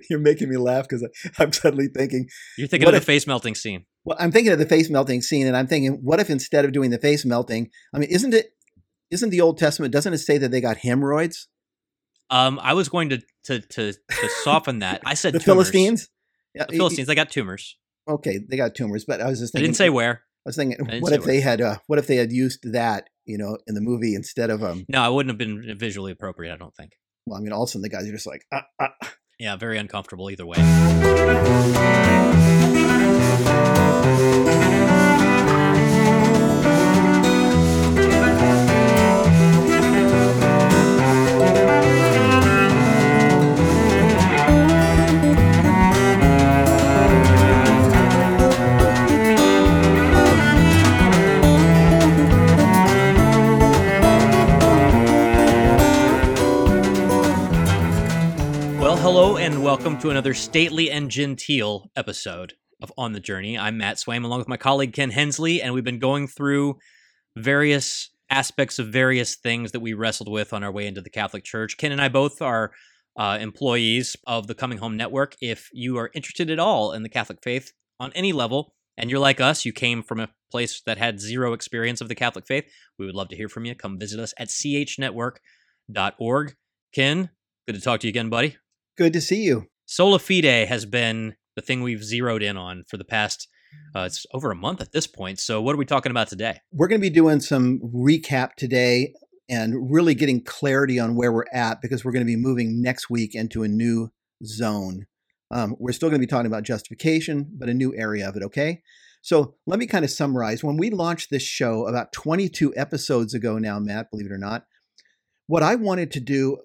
you're making me laugh because I'm suddenly thinking. You're thinking of the face melting scene. Well, I'm thinking of the face melting scene, and I'm thinking, what if instead of doing the face melting, I mean, isn't it? Isn't the Old Testament? Doesn't it say that they got hemorrhoids? Um, I was going to to to, to soften that. I said the tumors. Philistines. The Philistines, they got tumors. Okay, they got tumors, but I was just I didn't say where. I was thinking, what if they had? Uh, what if they had used that, you know, in the movie instead of um? No, I wouldn't have been visually appropriate. I don't think. Well, I mean, all of a sudden the guys are just like, ah, ah. Yeah, very uncomfortable either way. Welcome to another stately and genteel episode of On the Journey. I'm Matt Swaim along with my colleague Ken Hensley, and we've been going through various aspects of various things that we wrestled with on our way into the Catholic Church. Ken and I both are uh, employees of the Coming Home Network. If you are interested at all in the Catholic faith on any level, and you're like us, you came from a place that had zero experience of the Catholic faith, we would love to hear from you. Come visit us at chnetwork.org. Ken, good to talk to you again, buddy. Good to see you. Sola Fide has been the thing we've zeroed in on for the past, uh, it's over a month at this point. So, what are we talking about today? We're going to be doing some recap today and really getting clarity on where we're at because we're going to be moving next week into a new zone. Um, we're still going to be talking about justification, but a new area of it, okay? So, let me kind of summarize. When we launched this show about 22 episodes ago now, Matt, believe it or not, what I wanted to do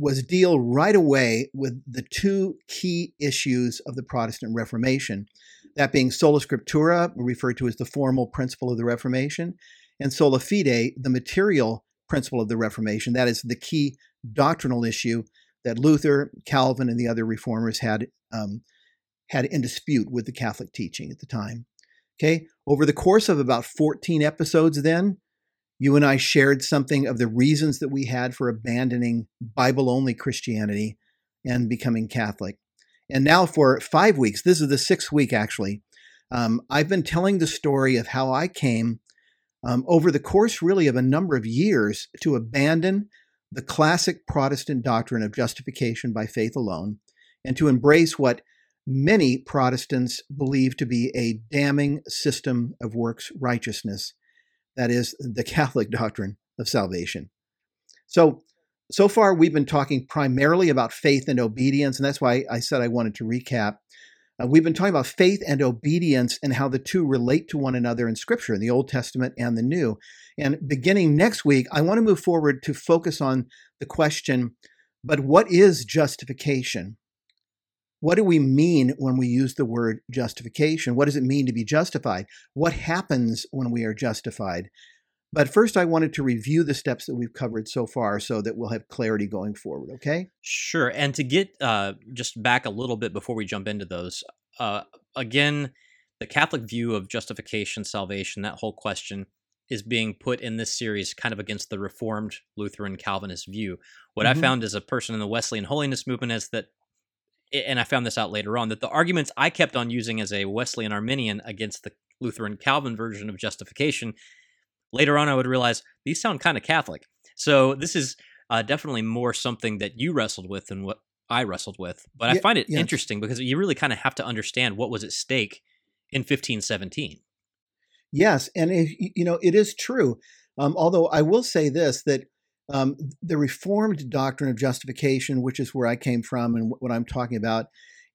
was deal right away with the two key issues of the Protestant Reformation, that being sola scriptura, referred to as the formal principle of the Reformation, and sola fide, the material principle of the Reformation. That is the key doctrinal issue that Luther, Calvin, and the other reformers had um, had in dispute with the Catholic teaching at the time. Okay, over the course of about 14 episodes, then you and I shared something of the reasons that we had for abandoning Bible only Christianity and becoming Catholic. And now, for five weeks, this is the sixth week actually, um, I've been telling the story of how I came um, over the course, really, of a number of years to abandon the classic Protestant doctrine of justification by faith alone and to embrace what many Protestants believe to be a damning system of works righteousness that is the Catholic doctrine of salvation. So, so far we've been talking primarily about faith and obedience, and that's why I said I wanted to recap. Uh, we've been talking about faith and obedience and how the two relate to one another in Scripture, in the Old Testament and the New. And beginning next week, I want to move forward to focus on the question but what is justification? What do we mean when we use the word justification? What does it mean to be justified? What happens when we are justified? But first, I wanted to review the steps that we've covered so far so that we'll have clarity going forward, okay? Sure. And to get uh, just back a little bit before we jump into those, uh, again, the Catholic view of justification, salvation, that whole question is being put in this series kind of against the Reformed Lutheran Calvinist view. What mm-hmm. I found as a person in the Wesleyan holiness movement is that and I found this out later on, that the arguments I kept on using as a Wesleyan Arminian against the Lutheran Calvin version of justification, later on I would realize these sound kind of Catholic. So this is uh, definitely more something that you wrestled with than what I wrestled with. But I find it yes. interesting because you really kind of have to understand what was at stake in 1517. Yes, and it, you know it is true. Um, although I will say this that um, the Reformed doctrine of justification, which is where I came from and what I'm talking about,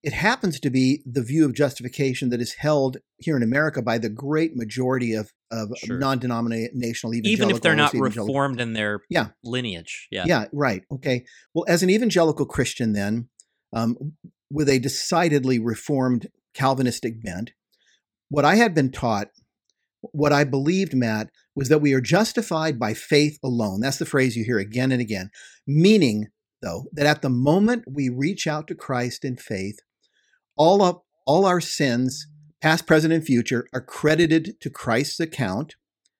it happens to be the view of justification that is held here in America by the great majority of, of sure. non-denominational evangelicals. Even if they're not reformed in their yeah. lineage. Yeah. Yeah, right. Okay. Well, as an evangelical Christian then, um, with a decidedly reformed Calvinistic bent, what I had been taught, what I believed, Matt, was that we are justified by faith alone. That's the phrase you hear again and again. Meaning, though, that at the moment we reach out to Christ in faith, all up all our sins, past, present, and future, are credited to Christ's account.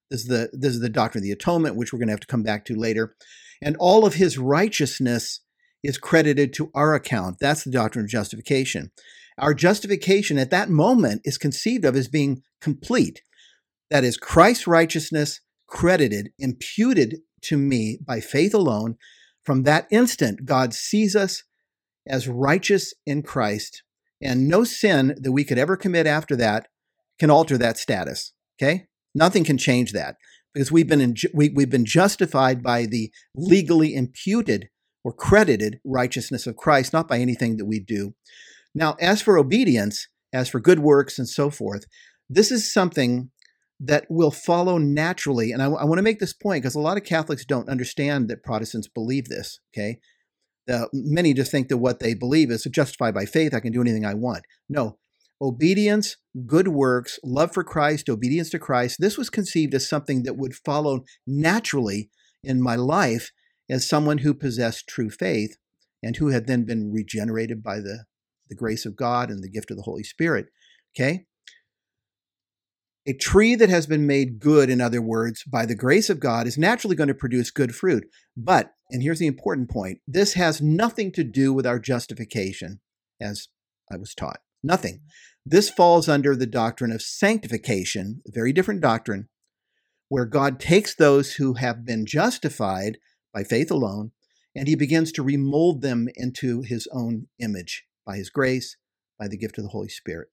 This is the this is the doctrine of the atonement, which we're going to have to come back to later. And all of his righteousness is credited to our account. That's the doctrine of justification. Our justification at that moment is conceived of as being complete. That is, Christ's righteousness credited, imputed to me by faith alone. From that instant, God sees us as righteous in Christ, and no sin that we could ever commit after that can alter that status. Okay? Nothing can change that because we've been in, we, we've been justified by the legally imputed or credited righteousness of Christ, not by anything that we do. Now, as for obedience, as for good works and so forth, this is something that will follow naturally. And I, I want to make this point because a lot of Catholics don't understand that Protestants believe this. Okay. Many just think that what they believe is justified by faith. I can do anything I want. No, obedience, good works, love for Christ, obedience to Christ. This was conceived as something that would follow naturally in my life as someone who possessed true faith and who had then been regenerated by the, the grace of God and the gift of the Holy Spirit. Okay? A tree that has been made good, in other words, by the grace of God, is naturally going to produce good fruit. But, and here's the important point this has nothing to do with our justification, as I was taught. Nothing. Mm-hmm. This falls under the doctrine of sanctification, a very different doctrine, where God takes those who have been justified by faith alone and he begins to remold them into his own image by his grace, by the gift of the Holy Spirit.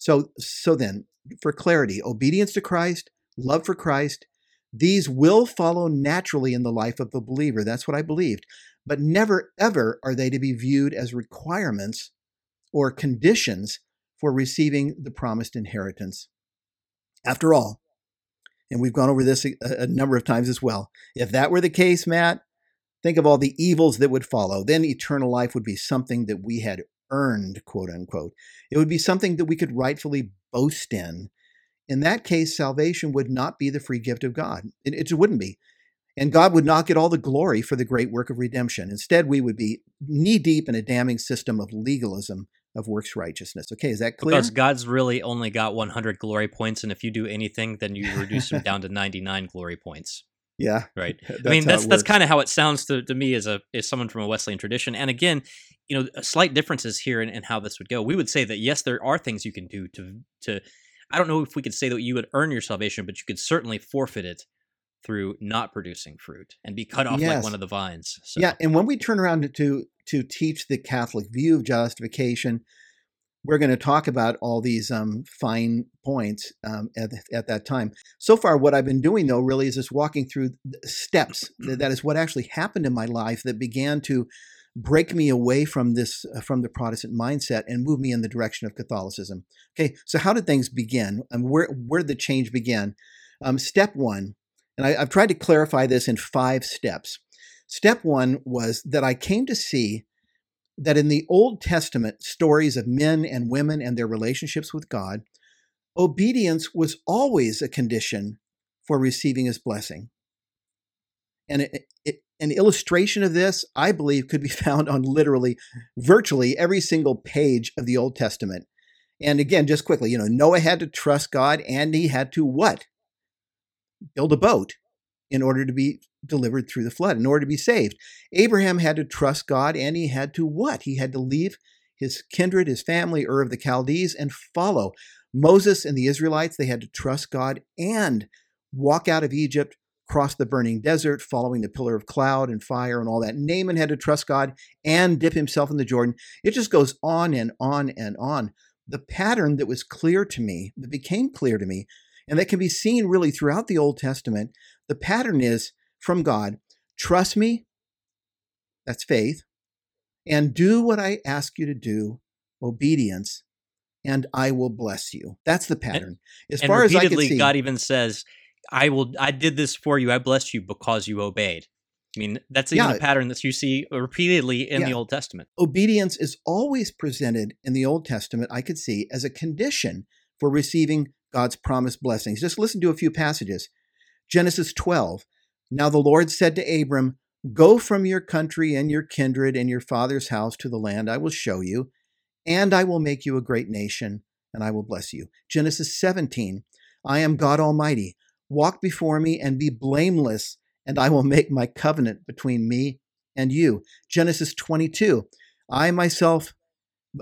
So, so then, for clarity, obedience to Christ, love for Christ, these will follow naturally in the life of the believer. That's what I believed. But never, ever are they to be viewed as requirements or conditions for receiving the promised inheritance. After all, and we've gone over this a, a, number of times as well, if that were the case, Matt, think of all the evils that would follow. Then eternal life would be something that we had earned, quote unquote. It would be something that we could rightfully boast in. In that case, salvation would not be the free gift of God. It, it wouldn't be. And God would not get all the glory for the great work of redemption. Instead, we would be knee deep in a damning system of legalism of works righteousness. Okay, is that clear? Because God's really only got 100 glory points, and if you do anything, then you reduce him down to 99 glory points. Yeah, right. I mean, that's that's kind of how it sounds to, to me as a as someone from a Wesleyan tradition. And again, you know, slight differences here in, in how this would go. We would say that yes, there are things you can do to to. I don't know if we could say that you would earn your salvation, but you could certainly forfeit it through not producing fruit and be cut off yes. like one of the vines. So. Yeah, and when we turn around to to teach the Catholic view of justification, we're going to talk about all these um, fine points um, at, at that time. So far, what I've been doing though really is just walking through steps. that is what actually happened in my life that began to break me away from this uh, from the Protestant mindset and move me in the direction of Catholicism. Okay, so how did things begin? And where where did the change begin? Um, step one, and I, I've tried to clarify this in five steps. Step one was that I came to see that in the Old Testament stories of men and women and their relationships with God, obedience was always a condition for receiving his blessing. And it, it, an illustration of this, I believe, could be found on literally virtually every single page of the Old Testament. And again, just quickly, you know, Noah had to trust God and he had to what? Build a boat in order to be delivered through the flood, in order to be saved. Abraham had to trust God and he had to what? He had to leave his kindred, his family, Ur of the Chaldees, and follow. Moses and the Israelites, they had to trust God and walk out of Egypt, cross the burning desert, following the pillar of cloud and fire and all that. Naaman had to trust God and dip himself in the Jordan. It just goes on and on and on. The pattern that was clear to me, that became clear to me, and that can be seen really throughout the Old Testament, the pattern is from God trust me, that's faith, and do what I ask you to do, obedience, and I will bless you. That's the pattern. As and far as I can see, God even says, "I will. I did this for you. I blessed you because you obeyed." I mean, that's even yeah, a pattern that you see repeatedly in yeah. the Old Testament. Obedience is always presented in the Old Testament, I could see, as a condition for receiving God's promised blessings. Just listen to a few passages. Genesis 12. Now the Lord said to Abram, Go from your country and your kindred and your father's house to the land I will show you, and I will make you a great nation, and I will bless you. Genesis 17. I am God Almighty. Walk before me and be blameless, and I will make my covenant between me and you. Genesis 22. I myself,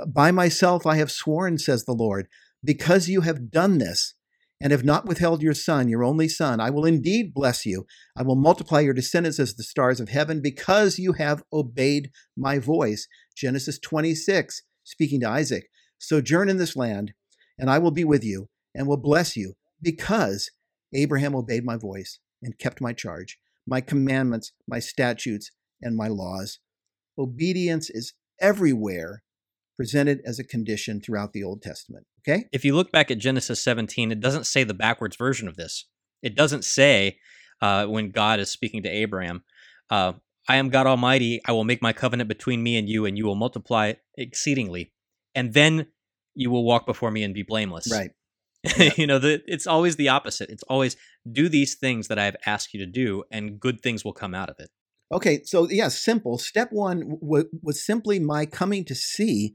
by myself I have sworn, says the Lord, because you have done this and have not withheld your son, your only son, I will indeed bless you. I will multiply your descendants as the stars of heaven because you have obeyed my voice. Genesis 26, speaking to Isaac. Sojourn in this land, and I will be with you and will bless you because Abraham obeyed my voice and kept my charge, my commandments, my statutes, and my laws. Obedience is everywhere presented as a condition throughout the Old Testament. Okay? If you look back at Genesis 17, it doesn't say the backwards version of this. It doesn't say uh, when God is speaking to Abraham, uh, I am God Almighty. I will make my covenant between me and you, and you will multiply exceedingly. And then you will walk before me and be blameless. Right. Yeah. you know, the, it's always the opposite. It's always do these things that I have asked you to do, and good things will come out of it. Okay, so yeah, simple. Step one w- was simply my coming to see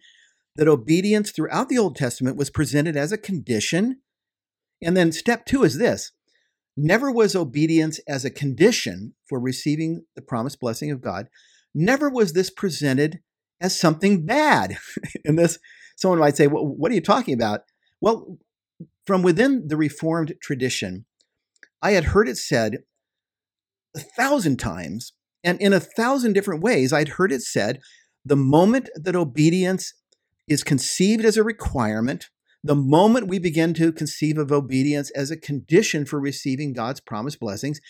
that obedience throughout the Old Testament was presented as a condition. And then step two is this never was obedience as a condition for receiving the promised blessing of God. Never was this presented as something bad. and this, someone might say, well, what are you talking about? Well, from within the Reformed tradition, I had heard it said a thousand times and in a thousand different ways, I'd heard it said the moment that obedience is conceived as a requirement, the moment we begin to conceive of obedience as a condition for receiving God's promised blessings,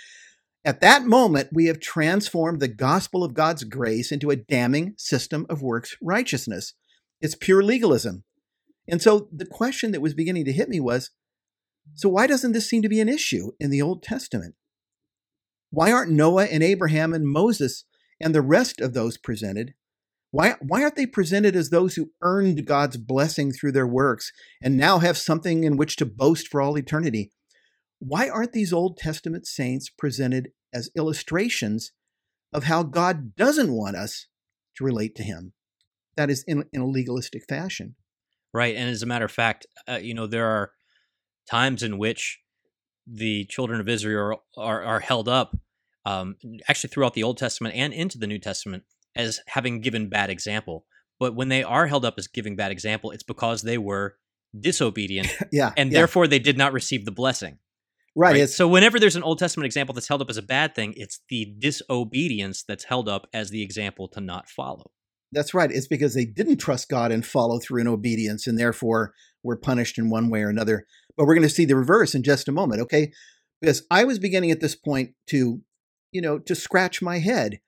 at that moment, we have transformed the gospel of God's grace into a damning system of works righteousness. It's pure legalism. And so the question that was beginning to hit me was so, why doesn't this seem to be an issue in the Old Testament? Why aren't Noah and Abraham and Moses and the rest of those presented? Why, why aren't they presented as those who earned God's blessing through their works and now have something in which to boast for all eternity? Why aren't these Old Testament saints presented as illustrations of how God doesn't want us to relate to Him? That is, in, in a legalistic fashion. Right. And as a matter of fact, uh, you know, there are times in which the children of Israel are, are, are held up, um, actually throughout the Old Testament and into the New Testament, as having given bad example. But when they are held up as giving bad example, it's because they were disobedient, yeah, and yeah. therefore they did not receive the blessing. Right. right? So whenever there's an Old Testament example that's held up as a bad thing, it's the disobedience that's held up as the example to not follow. That's right. It's because they didn't trust God and follow through in obedience, and therefore were punished in one way or another. But we're going to see the reverse in just a moment, okay? Because I was beginning at this point to, you know, to scratch my head.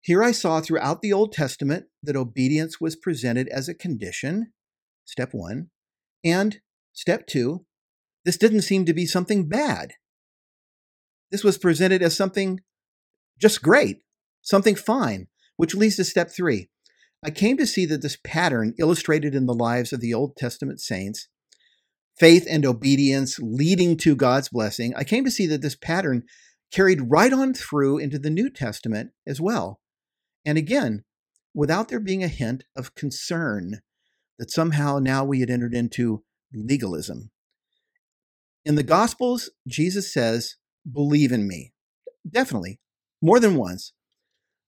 Here I saw throughout the Old Testament that obedience was presented as a condition, step one. And step two, this didn't seem to be something bad. This was presented as something just great, something fine, which leads to step three. I came to see that this pattern illustrated in the lives of the Old Testament saints, faith and obedience leading to God's blessing, I came to see that this pattern carried right on through into the New Testament as well. And again, without there being a hint of concern that somehow now we had entered into legalism. In the Gospels, Jesus says, Believe in me. Definitely, more than once.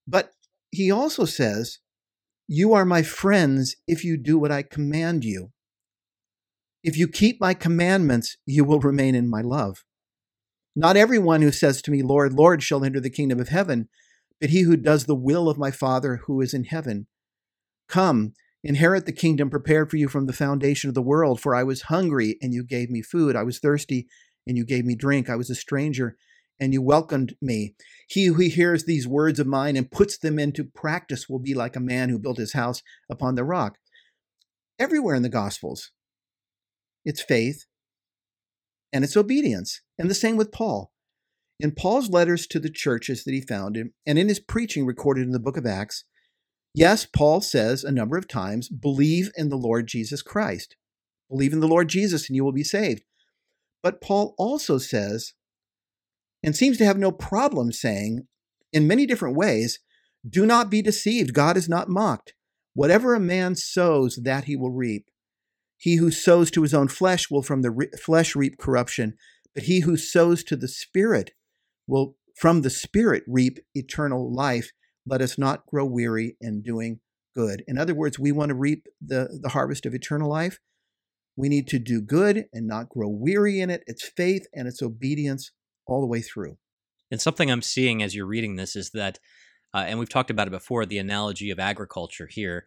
But he also says, You are my friends if you do what I command you. If you keep my commandments, you will remain in my love. Not everyone who says to me, Lord, Lord, shall enter the kingdom of heaven, but he who does the will of my Father who is in heaven. Come, inherit the kingdom prepared for you from the foundation of the world. For I was hungry, and you gave me food. I was thirsty, and you gave me drink. I was a stranger, and you welcomed me. He who hears these words of mine and puts them into practice will be like a man who built his house upon the rock. Everywhere in the Gospels, it's faith and it's obedience. And the same with Paul. In Paul's letters to the churches that he founded, and in his preaching recorded in the book of Acts, yes, Paul says a number of times, believe in the Lord Jesus Christ. Believe in the Lord Jesus and you will be saved. But Paul also says, and seems to have no problem saying, in many different ways, do not be deceived. God is not mocked. Whatever a man sows, that he will reap. He who sows to his own flesh will from the re- flesh reap corruption, but he who sows to the Spirit will from the Spirit reap eternal life, let us not grow weary in doing good. In other words, we want to reap the, the harvest of eternal life. We need to do good and not grow weary in it. It's faith and it's obedience all the way through. And something I'm seeing as you're reading this is that, uh, and we've talked about it before, the analogy of agriculture here.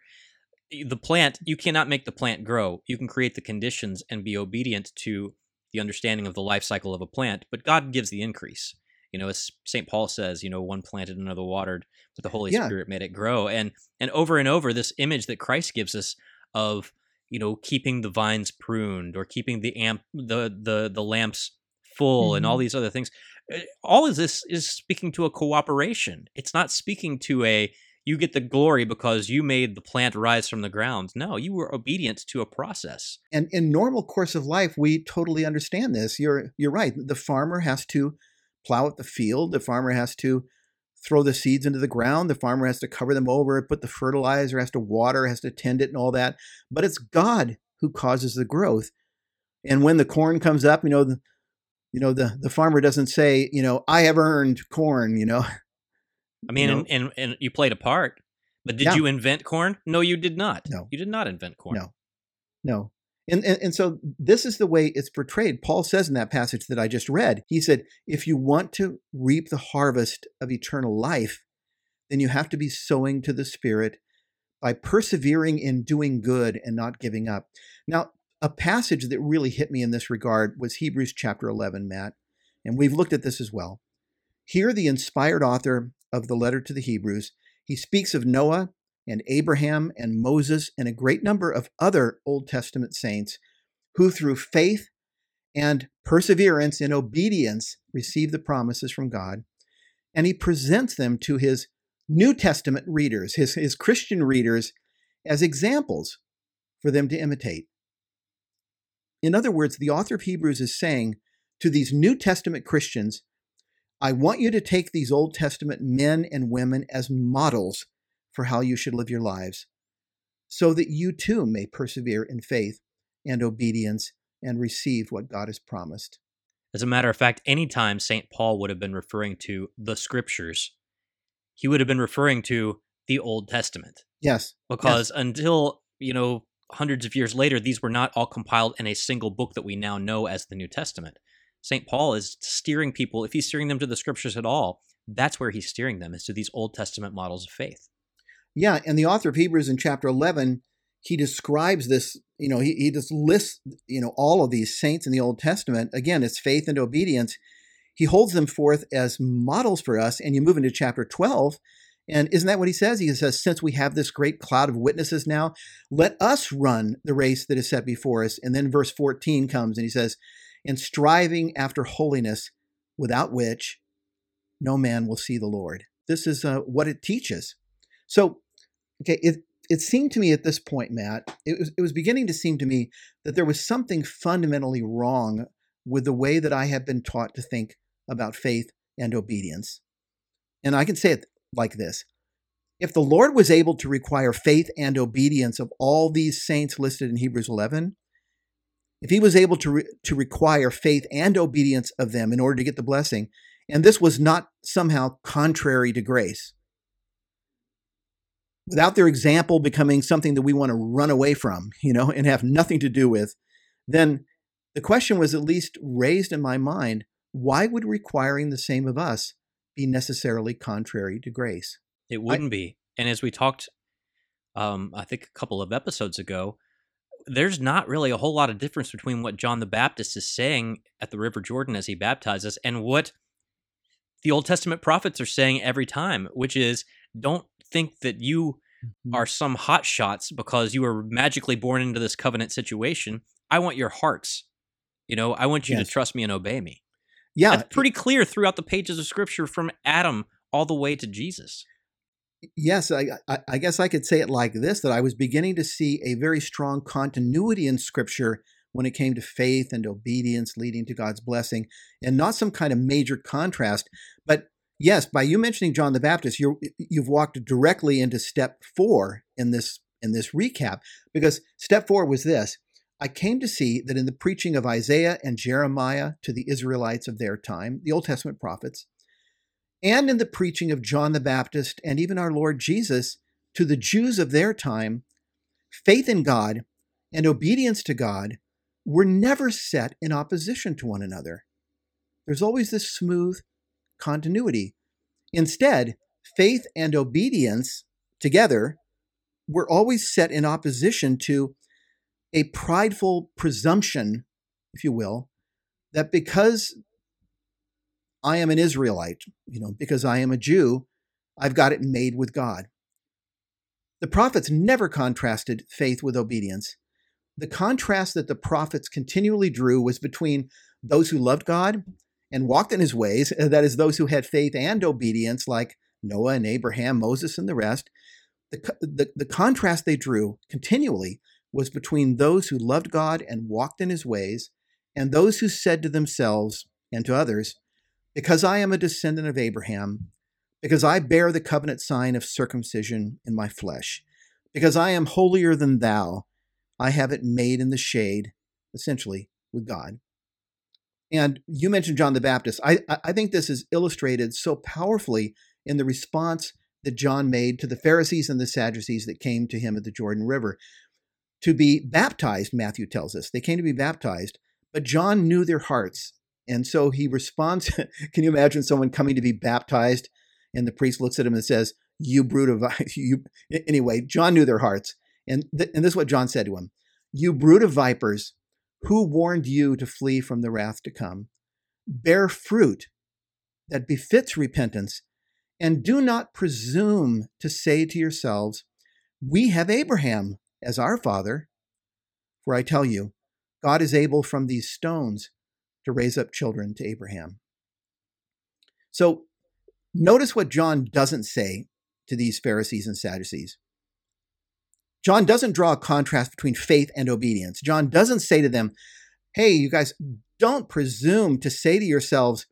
The plant, you cannot make the plant grow. You can create the conditions and be obedient to the understanding of the life cycle of a plant, but God gives the increase. You know, as St. Paul says, you know, one planted, another watered, but the Holy yeah. Spirit made it grow. And and over and over, this image that Christ gives us of you know keeping the vines pruned or keeping the amp the the the lamps full mm-hmm. and all mm-hmm. these other things eh, all of this is speaking to a cooperation it's not speaking to a you get the glory because you made the plant rise from the ground no you were obedient to a process and in normal course of life we totally understand this you're you're right the farmer has to plow out the field the farmer has to throw the seeds into the ground. The farmer has to cover them over, put the fertilizer, has to water, has to tend it, and all that. But it's God who causes the growth. And when the corn comes up, you know, the, you know the the farmer doesn't say, you know, I have earned corn. You know. I mean, and, and, and you played a part, but did yeah. you invent corn? No, you did not. No, you did not invent corn. No, no. And, and, and so this is the way it's portrayed. Paul says in that passage that I just read, he said, if you want to reap the harvest of eternal life, then you have to be sowing to the Spirit by persevering in doing good and not giving up. Now, a passage that really hit me in this regard was Hebrews chapter 11, Matt, and we've looked at this as well. Here, the inspired author of the letter to the Hebrews, he speaks of Noah and Abraham and Moses and a great number of other Old Testament saints who, through faith and perseverance in obedience, received the promises from God. And he presents them to his New Testament readers, his, his Christian readers, as examples for them to imitate. In other words, the author of Hebrews is saying to these New Testament Christians, I want you to take these Old Testament men and women as models for how you should live your lives, so that you too may persevere in faith and obedience and receive what God has promised. As a matter of fact, anytime St. Paul would have been referring to the scriptures, he would have been referring to the Old Testament. Yes. Because yes. until, you know, hundreds of years later, these were not all compiled in a single book that we now know as the New Testament. St. Paul is steering people, if he's steering them to the scriptures at all, that's where he's steering them, is to these Old Testament models of faith. Yeah, and the author of Hebrews in chapter 11, he describes this, you know, he, he just lists, you know, all of these saints in the Old Testament. Again, it's faith and obedience. He holds them forth as models for us. And you move into chapter 12, and isn't that what he says? He says, Since we have this great cloud of witnesses now, let us run the race that is set before us. And then verse 14 comes and he says, And striving after holiness, without which no man will see the Lord. This is uh, what it teaches. So okay, it it seemed to me at this point, Matt, it was it was beginning to seem to me that there was something fundamentally wrong with the way that I have been taught to think about faith and obedience. And I can say it like this. If the Lord was able to require faith and obedience of all these saints listed in Hebrews 11, if he was able to, re- to require faith and obedience of them in order to get the blessing, and this was not somehow contrary to grace, without their example becoming something that we want to run away from, you know, and have nothing to do with, then the question was at least raised in my mind why would requiring the same of us be necessarily contrary to grace? It wouldn't I, be. And as we talked, um, I think a couple of episodes ago, there's not really a whole lot of difference between what John the Baptist is saying at the River Jordan as he baptizes and what the Old Testament prophets are saying every time, which is don't think that you mm-hmm. are some hot shots because you were magically born into this covenant situation. I want your hearts. You know, I want you yes. to trust me and obey me. Yeah. It's pretty clear throughout the pages of scripture from Adam all the way to Jesus. Yes, I, I, guess I could say it like this that I was beginning to see a very strong continuity in scripture when it came to faith and obedience leading to God's blessing, and not some kind of major contrast. But yes, by you mentioning John the Baptist, you you've walked directly into step four in this in this recap because step four was this. I came to see that in the preaching of Isaiah and Jeremiah to the Israelites of their time, the Old Testament prophets, and in the preaching of John the Baptist and even our Lord Jesus to the Jews of their time, faith in God and obedience to God were never set in opposition to one another. There's always this smooth continuity. Instead, faith and obedience together were always set in opposition to a prideful presumption, if you will, that because I am an Israelite, you know, because I am a Jew, I've got it made with God. The prophets never contrasted faith with obedience. The contrast that the prophets continually drew was between those who loved God and walked in his ways, uh, that is, those who had faith and obedience, like Noah and Abraham, Moses, and the rest. The, the, the contrast they drew continually was between those who loved God and walked in his ways, and those who said to themselves and to others, Because I am a descendant of Abraham, because I bear the covenant sign of circumcision in my flesh, because I am holier than thou, I have it made in the shade, essentially, with God. And you mentioned John the Baptist. I, I think this is illustrated so powerfully in the response that John made to the Pharisees and the Sadducees that came to him at the Jordan River to be baptized, Matthew tells us. They came to be baptized, but John knew their hearts. And so he responds. Can you imagine someone coming to be baptized and the priest looks at him and says, You brood of you. Anyway, John knew their hearts. And, th- and this is what John said to him You brood of vipers, who warned you to flee from the wrath to come? Bear fruit that befits repentance, and do not presume to say to yourselves, We have Abraham as our father. For I tell you, God is able from these stones to raise up children to Abraham. So notice what John doesn't say to these Pharisees and Sadducees. John doesn't draw a contrast between faith and obedience. John doesn't say to them, hey, you guys, don't presume to say to yourselves,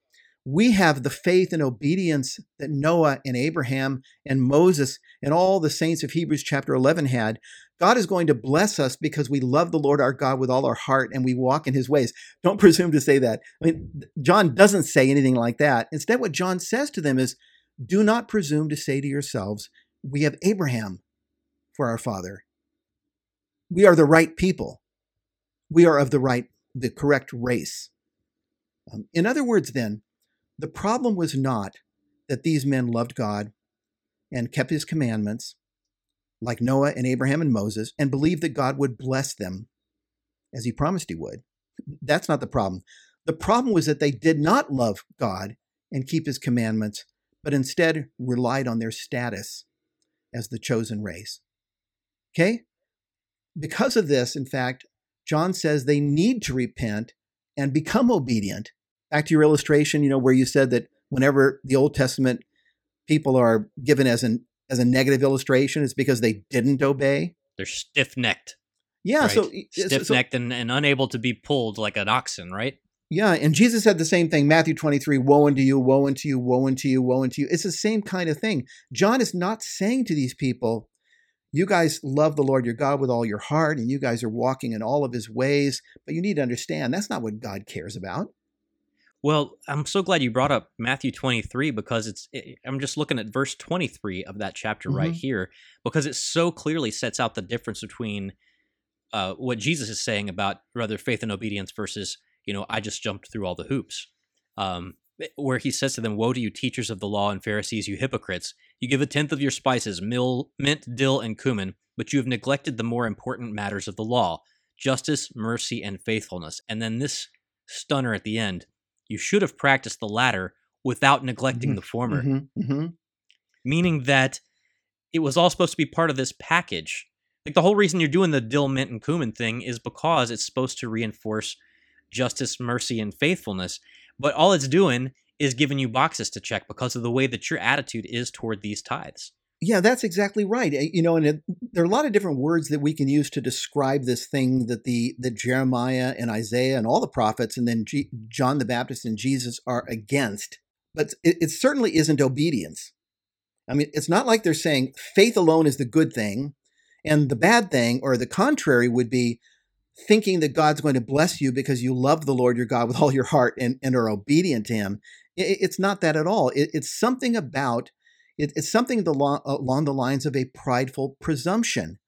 we have the faith and obedience that Noah and Abraham and Moses and all the saints of Hebrews chapter 11 had. God is going to bless us because we love the Lord our God with all our heart and we walk in his ways. Don't presume to say that. I mean, John doesn't say anything like that. Instead, what John says to them is, do not presume to say to yourselves, we have Abraham for our father. We are the right people. We are of the right, the correct race. Um, in other words, then, the problem was not that these men loved God and kept his commandments, like Noah and Abraham and Moses, and believed that God would bless them as he promised he would. That's not the problem. The problem was that they did not love God and keep his commandments, but instead relied on their status as the chosen race. Okay? Because of this, in fact, John says they need to repent and become obedient. Back to your illustration, you know, where you said that whenever the Old Testament people are given as an as a negative illustration, it's because they didn't obey. They're stiff necked. Yeah, right? so stiff necked so, and, and unable to be pulled like an oxen, right? Yeah, and Jesus said the same thing. Matthew 23, woe unto you, woe unto you, woe unto you, woe unto you. It's the same kind of thing. John is not saying to these people, you guys love the Lord your God with all your heart, and you guys are walking in all of his ways. But you need to understand that's not what God cares about. Well, I'm so glad you brought up Matthew 23 because it's, it, I'm just looking at verse 23 of that chapter mm-hmm. right here because it so clearly sets out the difference between uh, what Jesus is saying about rather faith and obedience versus, you know, I just jumped through all the hoops. Um, where he says to them, Woe to you, teachers of the law and Pharisees, you hypocrites! You give a tenth of your spices, mill, mint, dill, and cumin, but you have neglected the more important matters of the law justice, mercy, and faithfulness. And then this stunner at the end you should have practiced the latter without neglecting mm-hmm. the former. Mm-hmm. Mm-hmm. Meaning that it was all supposed to be part of this package. Like the whole reason you're doing the dill, mint, and cumin thing is because it's supposed to reinforce justice, mercy, and faithfulness. But all it's doing is giving you boxes to check because of the way that your attitude is toward these tithes. Yeah, that's exactly right. Eh, you know, and it, there are a lot of different words that we can use to describe this thing that the that Jeremiah and Isaiah and all the prophets, and then G, John the Baptist and Jesus are against. But it, it certainly isn't obedience. I mean, it's not like they're saying faith alone is the good thing, and the bad thing, or the contrary, would be thinking that God's going to bless you because you love the Lord your God with all your heart and, and are obedient to Him. It, it's not that at all. It, it's something about it, it's something the lo- uh, along the lines of a prideful presumption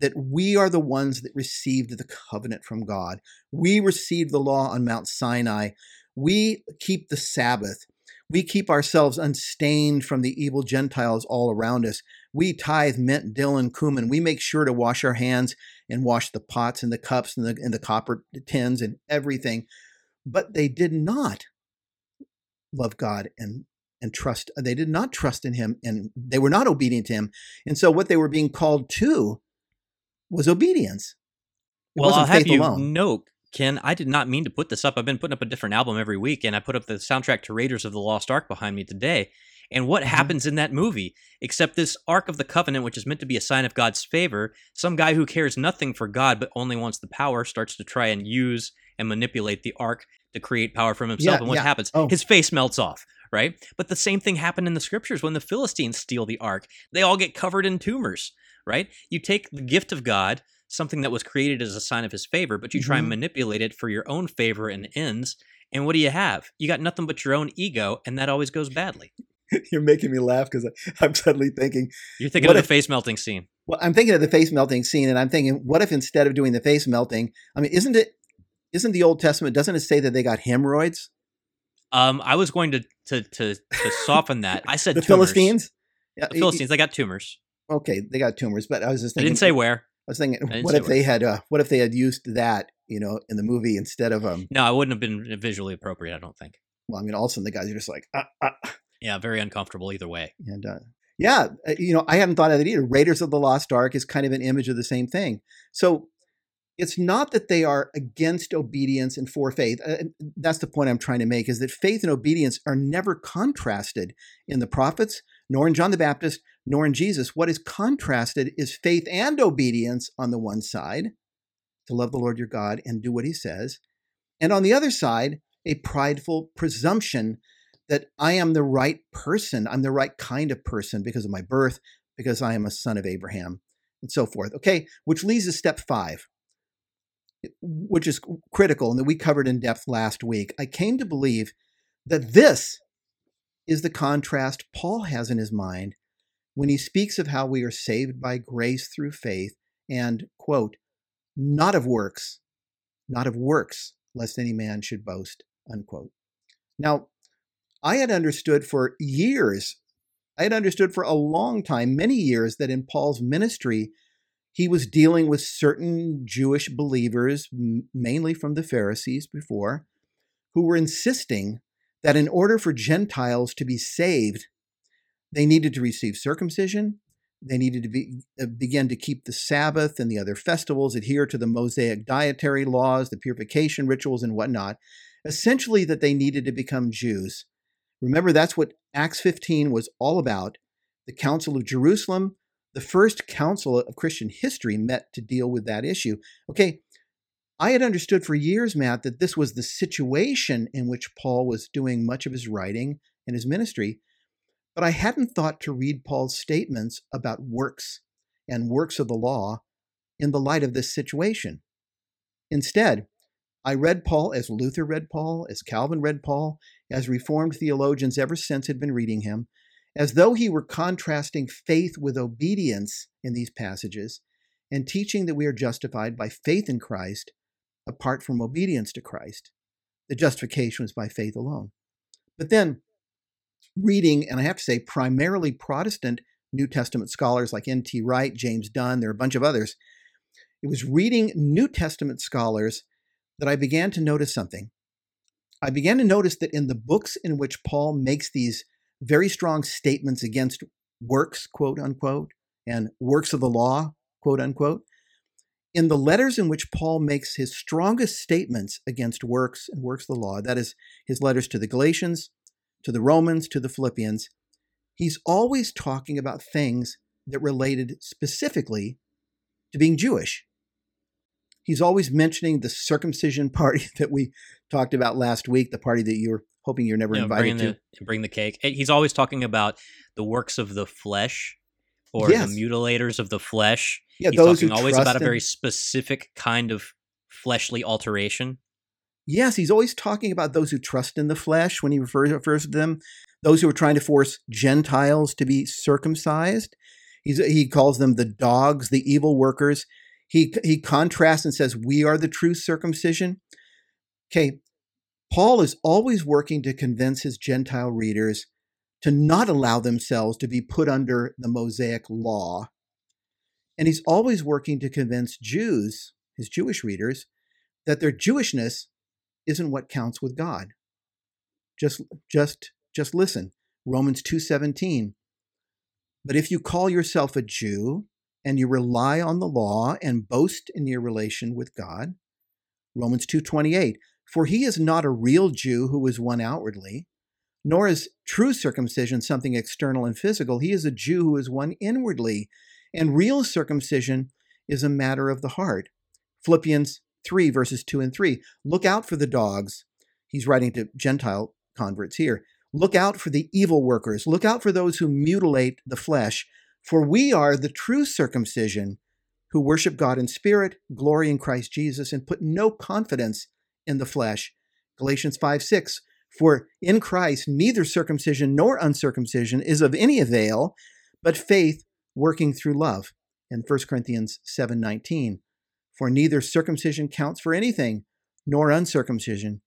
that we are the ones that received the covenant from God. We received the law on Mount Sinai. We keep the Sabbath. We keep ourselves unstained from the evil Gentiles all around us. We tithe mint, dill, and cumin. We make sure to wash our hands and wash the pots and the cups and the, and the copper tins and everything. But they did not love God and and trust. They did not trust in Him, and they were not obedient to Him. And so, what they were being called to was obedience. It well, I'll have you alone. note, Ken, I did not mean to put this up. I've been putting up a different album every week, and I put up the soundtrack to Raiders of the Lost Ark behind me today. And what mm-hmm. happens in that movie? Except this Ark of the Covenant, which is meant to be a sign of God's favor, some guy who cares nothing for God but only wants the power starts to try and use and manipulate the Ark to create power from himself. Yeah, and what yeah. happens? Oh. His face melts off, right? But the same thing happened in the scriptures when the Philistines steal the Ark. They all get covered in tumors, right? You take the gift of God something that was created as a sign of his favor, but you try mm-hmm. and manipulate it for your own favor and ends. And what do you have? You got nothing but your own ego, and that always goes badly. You're making me laugh because I'm suddenly thinking. You're thinking of the face melting scene. Well, I'm thinking of the face melting scene, and I'm thinking, what if instead of doing the face melting, I mean, isn't it? Isn't the Old Testament? Doesn't it say that they got hemorrhoids? Um, I was going to to to, to soften that. I said the tumors. Philistines. The Philistines. They got tumors. Okay, they got tumors, but I was just thinking. I didn't say where. I was thinking, what if they had, uh, what if they had used that, you know, in the movie instead of um. No, I wouldn't have been visually appropriate. I don't think. Well, I mean, all of a sudden the guys are just like, ah, ah. yeah, very uncomfortable either way. And uh, yeah, uh, you know, I hadn't thought of it either. Raiders of the Lost Ark is kind of an image of the same thing. So it's not that they are against obedience and for faith. Uh, that's the point I'm trying to make: is that faith and obedience are never contrasted in the prophets, nor in John the Baptist, nor in Jesus. What is contrasted is faith and obedience on the one side, to love the Lord your God and do what he says. And on the other side, a prideful presumption that I am the right person. I'm the right kind of person because of my birth, because I am a son of Abraham, and so forth. Okay, which leads to step five, which is critical and that we covered in depth last week. I came to believe that this is the contrast Paul has in his mind when he speaks of how we are saved by grace through faith and, quote, not of works, not of works, lest any man should boast, unquote. Now, I had understood for years, I had understood for a long time, many years, that in Paul's ministry, he was dealing with certain Jewish believers, mainly from the Pharisees before, who were insisting that in order for Gentiles to be saved, they needed to receive circumcision. They needed to be, uh, begin to keep the Sabbath and the other festivals, adhere to the Mosaic dietary laws, the purification rituals, and whatnot. Essentially, that they needed to become Jews. Remember, that's what Acts 15 was all about. The Council of Jerusalem, the first council of Christian history, met to deal with that issue. Okay, I had understood for years, Matt, that this was the situation in which Paul was doing much of his writing and his ministry. But I hadn't thought to read Paul's statements about works and works of the law in the light of this situation. Instead, I read Paul as Luther read Paul, as Calvin read Paul, as Reformed theologians ever since had been reading him, as though he were contrasting faith with obedience in these passages and teaching that we are justified by faith in Christ apart from obedience to Christ. The justification was by faith alone. But then reading, and I have to say, primarily Protestant New Testament scholars like N.T. Wright, James Dunn, there are a bunch of others. It was reading New Testament scholars that I began to notice something. I began to notice that in the books in which Paul makes these very strong statements against works, quote unquote, and works of the law, quote unquote, in the letters in which Paul makes his strongest statements against works and works of the law, that is, his letters to the Galatians, to the Romans, to the Philippians, he's always talking about things that related specifically to being Jewish. He's always mentioning the circumcision party that we talked about last week, the party that you're hoping you're never invited bring to. The, bring the cake. He's always talking about the works of the flesh or yes. the mutilators of the flesh. Yeah, He's those talking who always about in... a very specific kind of fleshly alteration. Yes, he's always talking about those who trust in the flesh when he refers, refers to them, those who are trying to force Gentiles to be circumcised. He's, he calls them the dogs, the evil workers. He, he contrasts and says, We are the true circumcision. Okay, Paul is always working to convince his Gentile readers to not allow themselves to be put under the Mosaic law. And he's always working to convince Jews, his Jewish readers, that their Jewishness isn't what counts with God. Just just just listen. Romans 2:17. But if you call yourself a Jew and you rely on the law and boast in your relation with God, Romans 2:28. For he is not a real Jew who is one outwardly, nor is true circumcision something external and physical. He is a Jew who is one inwardly, and real circumcision is a matter of the heart. Philippians 3, verses 2 and 3. Look out for the dogs. He's writing to Gentile converts here. Look out for the evil workers. Look out for those who mutilate the flesh. For we are the true circumcision who worship God in spirit, glory in Christ Jesus, and put no confidence in the flesh. Galatians 5 6. For in Christ neither circumcision nor uncircumcision is of any avail, but faith working through love. In 1 Corinthians 7 19. For neither circumcision counts for anything, nor uncircumcision,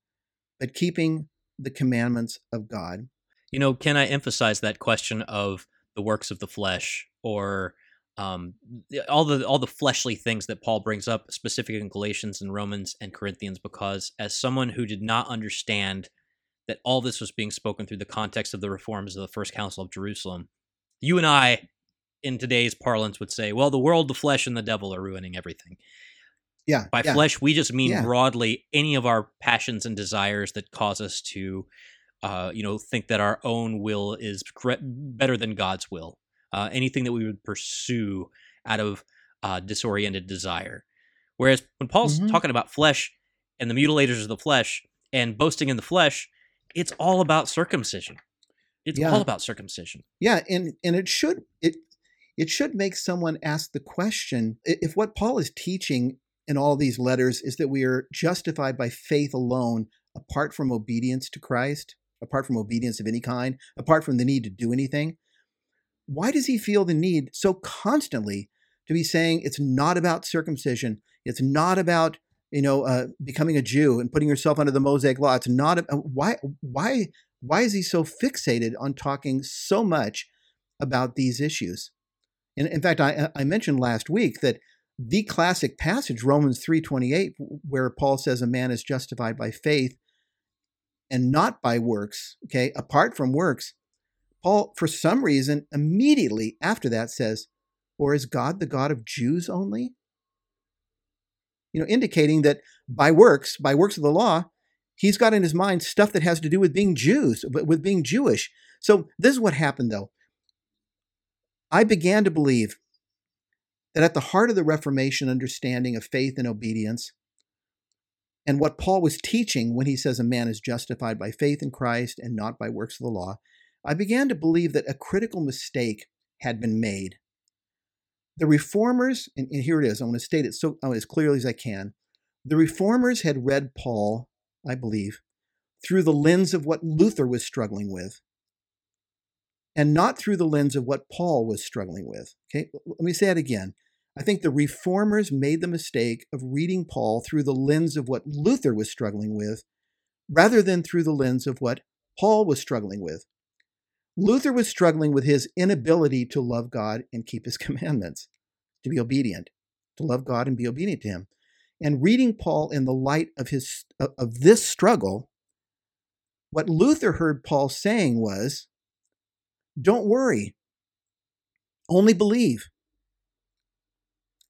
but keeping the commandments of God. You know, can I emphasize that question of the works of the flesh or um, all the all the fleshly things that Paul brings up, specifically in Galatians and Romans and Corinthians, because as someone who did not understand that all this was being spoken through the context of the reforms of the First Council of Jerusalem, you and I, in today's parlance, would say, "Well, the world, the flesh, and the devil are ruining everything." Yeah. By yeah. flesh, we just mean Yeah. broadly any of our passions and desires that cause us to, uh, you know, think that our own will is better than God's will. Uh, anything that we would pursue out of uh, disoriented desire. Whereas when Paul's Mhm. talking about flesh and the mutilators of the flesh and boasting in the flesh, it's all about circumcision. It's Yeah. all about circumcision. Yeah, and and it should it it should make someone ask the question if what Paul is teaching in all these letters is that we are justified by faith alone apart from obedience to Christ, apart from obedience of any kind, apart from the need to do anything. Why does he feel the need so constantly to be saying it's not about circumcision, it's not about you know uh, becoming a Jew and putting yourself under the Mosaic law? It's not a, why why why is he so fixated on talking so much about these issues? And in fact, I, I mentioned last week that the classic passage, Romans 3.28, where Paul says a man is justified by faith and not by works, okay, apart from works, Paul, for some reason, immediately after that says, or is God the God of Jews only? You know, indicating that by works, by works of the law, he's got in his mind stuff that has to do with being Jews, with being Jewish. So this is what happened, though. I began to believe that at the heart of the Reformation understanding of faith and obedience, and what Paul was teaching when he says a man is justified by faith in Christ and not by works of the law, I began to believe that a critical mistake had been made. The reformers, and, and here it is, I want to state it so oh, as clearly as I can. The reformers had read Paul, I believe, through the lens of what Luther was struggling with and not through the lens of what Paul was struggling with. Okay, let me say it again. I think the reformers made the mistake of reading Paul through the lens of what Luther was struggling with rather than through the lens of what Paul was struggling with. Luther was struggling with his inability to love God and keep his commandments, to be obedient, to love God and be obedient to him. And reading Paul in the light of his of this struggle, what Luther heard Paul saying was, don't worry. Only believe.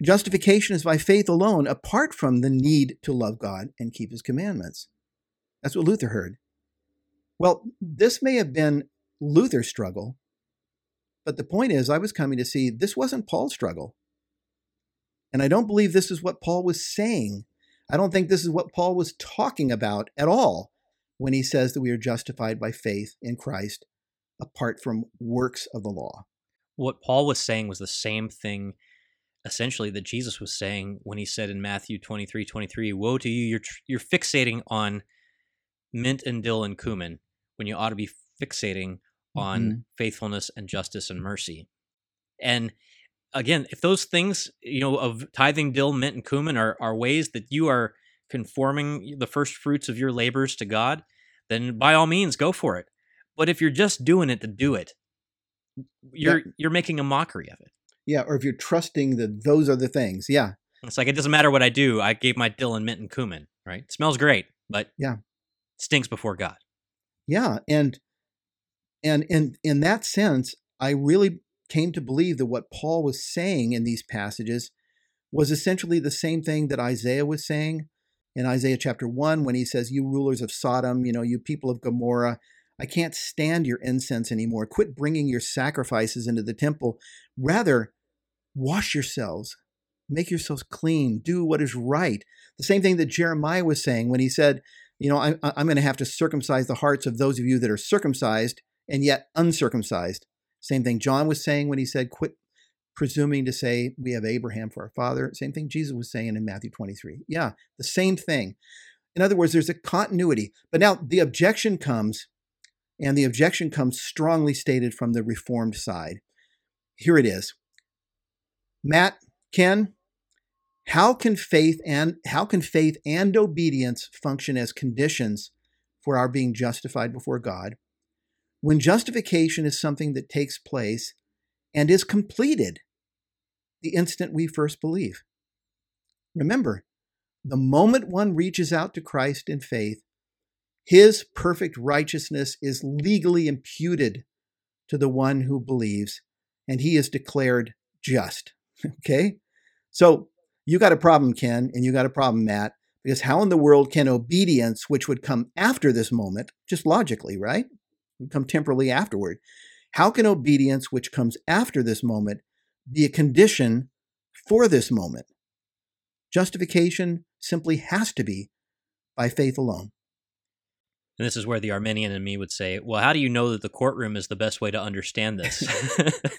Justification is by faith alone, apart from the need to love God and keep his commandments. That's what Luther heard. Well, this may have been Luther's struggle, but the point is, I was coming to see this wasn't Paul's struggle. And I don't believe this is what Paul was saying. I don't think this is what Paul was talking about at all when he says that we are justified by faith in Christ apart from works of the law. What Paul was saying was the same thing essentially that Jesus was saying when he said in Matthew 23 23, Woe to you, you're, you're fixating on mint and dill and cumin when you ought to be fixating on mm-hmm. faithfulness and justice and mercy. And again, if those things, you know, of tithing dill, mint, and cumin are, are ways that you are conforming the first fruits of your labors to God, then by all means go for it. But if you're just doing it to do it, you're yeah. you're making a mockery of it. Yeah, or if you're trusting that those are the things. Yeah. It's like it doesn't matter what I do. I gave my dill and mint and cumin, right? It smells great, but yeah, stinks before God. Yeah, and and in in that sense, I really came to believe that what Paul was saying in these passages was essentially the same thing that Isaiah was saying in Isaiah chapter 1 when he says, You rulers of Sodom, you know, you people of Gomorrah, I can't stand your incense anymore. Quit bringing your sacrifices into the temple. Rather, wash yourselves, make yourselves clean, do what is right. The same thing that Jeremiah was saying when he said, You know, I'm, I'm going to have to circumcise the hearts of those of you that are circumcised and yet uncircumcised. Same thing John was saying when he said, Quit presuming to say we have Abraham for our father. Same thing Jesus was saying in Matthew 23. Yeah, the same thing. In other words, there's a continuity. But now the objection comes, and the objection comes strongly stated from the Reformed side. Here it is. Matt, Ken, how can faith and how can faith and obedience function as conditions for our being justified before God when justification is something that takes place and is completed the instant we first believe? Remember, the moment one reaches out to Christ in faith, his perfect righteousness is legally imputed to the one who believes, and he is declared just. Okay? So you got a problem, Ken, and you got a problem, Matt, because how in the world can obedience, which would come after this moment, just logically, right? Come temporally afterward. How can obedience, which comes after this moment, be a condition for this moment? Justification simply has to be by faith alone. And this is where the Arminian in me would say, well, how do you know that the courtroom is the best way to understand this?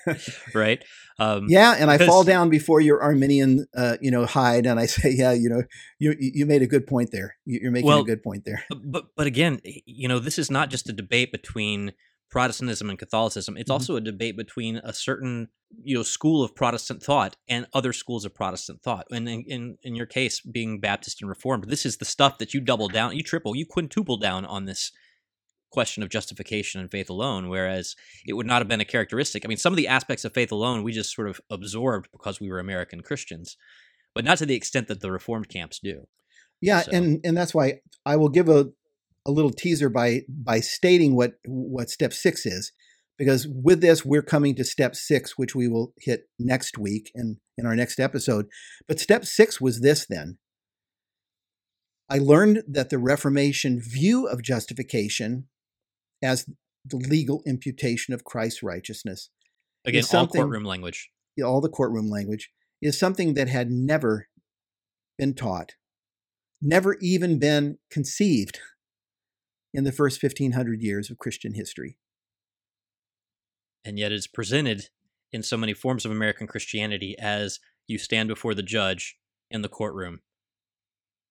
right? Um, yeah, and I fall down before your Arminian, uh, you know, hide, and I say, yeah, you know, you you made a good point there. You're making well, a good point there. But but again, you know, this is not just a debate between Protestantism and Catholicism. It's mm-hmm. also a debate between a certain you know school of Protestant thought and other schools of Protestant thought. And in, in, in your case, being Baptist and Reformed, this is the stuff that you double down, you triple, you quintuple down on this question of justification and faith alone. Whereas it would not have been a characteristic. I mean, some of the aspects of faith alone we just sort of absorbed because we were American Christians, but not to the extent that the Reformed camps do. Yeah, so. and and that's why I will give a a little teaser by by stating what what step six is, because with this we're coming to step six, which we will hit next week and in our next episode. But step six was this then. I learned that the Reformation view of justification as the legal imputation of Christ's righteousness. Again, all courtroom language. All the courtroom language is something that had never been taught, never even been conceived in the first 1500 years of Christian history. And yet it's presented in so many forms of American Christianity as you stand before the judge in the courtroom.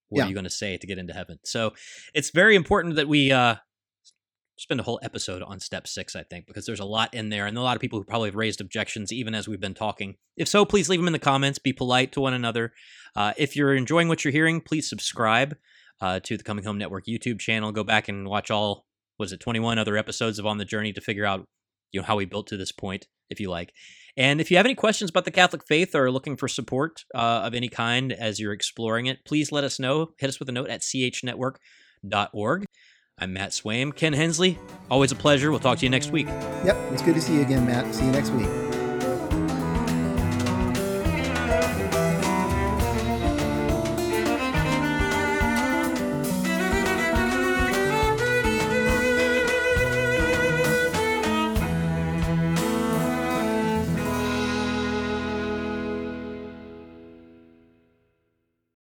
What yeah. are you going to say to get into heaven? So it's very important that we uh, spend a whole episode on step six, I think, because there's a lot in there and a lot of people who probably have raised objections even as we've been talking. If so, please leave them in the comments. Be polite to one another. Uh, if you're enjoying what you're hearing, please subscribe uh, to the Coming Home Network YouTube channel. Go back and watch all was it 21 other episodes of On the Journey to figure out you know how we built to this point, if you like. And if you have any questions about the Catholic faith or looking for support uh, of any kind as you're exploring it, please let us know. Hit us with a note at chnetwork.org. I'm Matt Swaim. Ken Hensley, always a pleasure. We'll talk to you next week. Yep, it's good to see you again, Matt. See you next week.